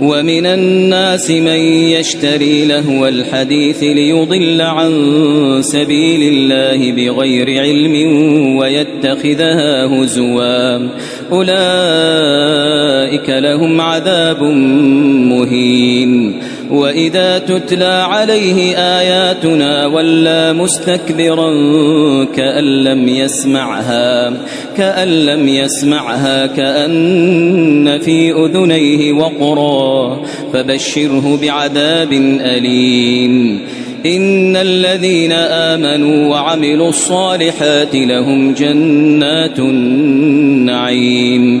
ومن الناس من يشتري لهو الحديث ليضل عن سبيل الله بغير علم ويتخذها هزوا. أولئك لهم عذاب مهين. وإذا تتلى عليه آياتنا ولى مستكبرا كأن لم يسمعها كأن لم يسمعها كأن في أذنيه وقرا فبشره بعذاب أليم. إن الذين آمنوا وعملوا الصالحات لهم جنات النعيم.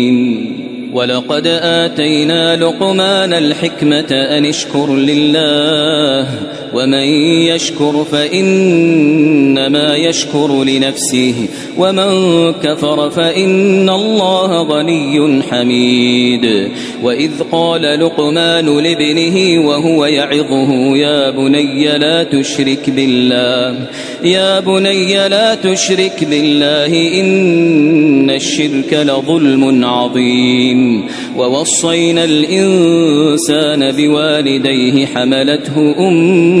ولقد آتينا لقمان الحكمة أن اشكر لله. ومن يشكر فإنما يشكر لنفسه ومن كفر فإن الله غني حميد. وإذ قال لقمان لابنه وهو يعظه يا بني لا تشرك بالله يا بني لا تشرك بالله إن الشرك لظلم عظيم. ووصينا الإنسان بوالديه حملته أمه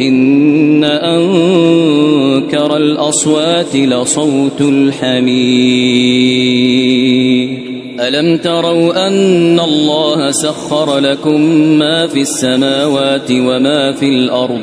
إن أنكر الأصوات لصوت الحمير ألم تروا أن الله سخر لكم ما في السماوات وما في الأرض؟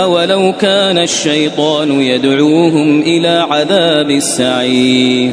أولو كان الشيطان يدعوهم إلى عذاب السعير.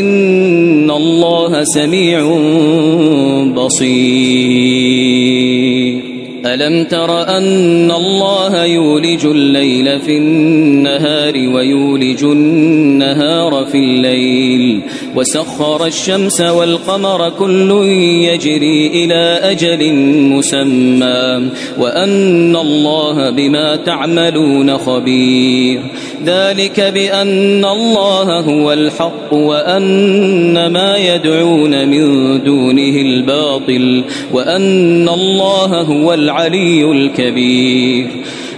إن الله سميع بصير. ألم تر أن الله يولج الليل في النهار ويولج النهار في الليل وسخر الشمس والقمر كل يجري إلى أجل مسمى وأن الله بما تعملون خبير ذلك بأن الله هو الحق وأن ما يدعون من دونه الباطل وأن الله هو العلي الكبير.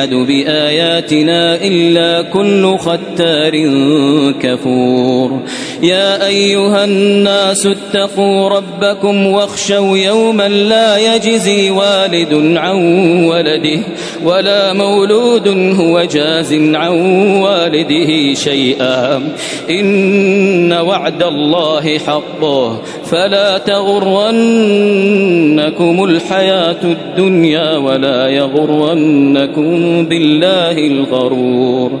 يجحد بآياتنا إلا كل ختار كفور. يا أيها الناس اتقوا ربكم واخشوا يوما لا يجزي والد عن ولده ولا مولود هو جاز عن والده شيئا. إن وعد الله حق. فلا تغرنكم الحياة الدنيا ولا يغرنكم بالله الغرور.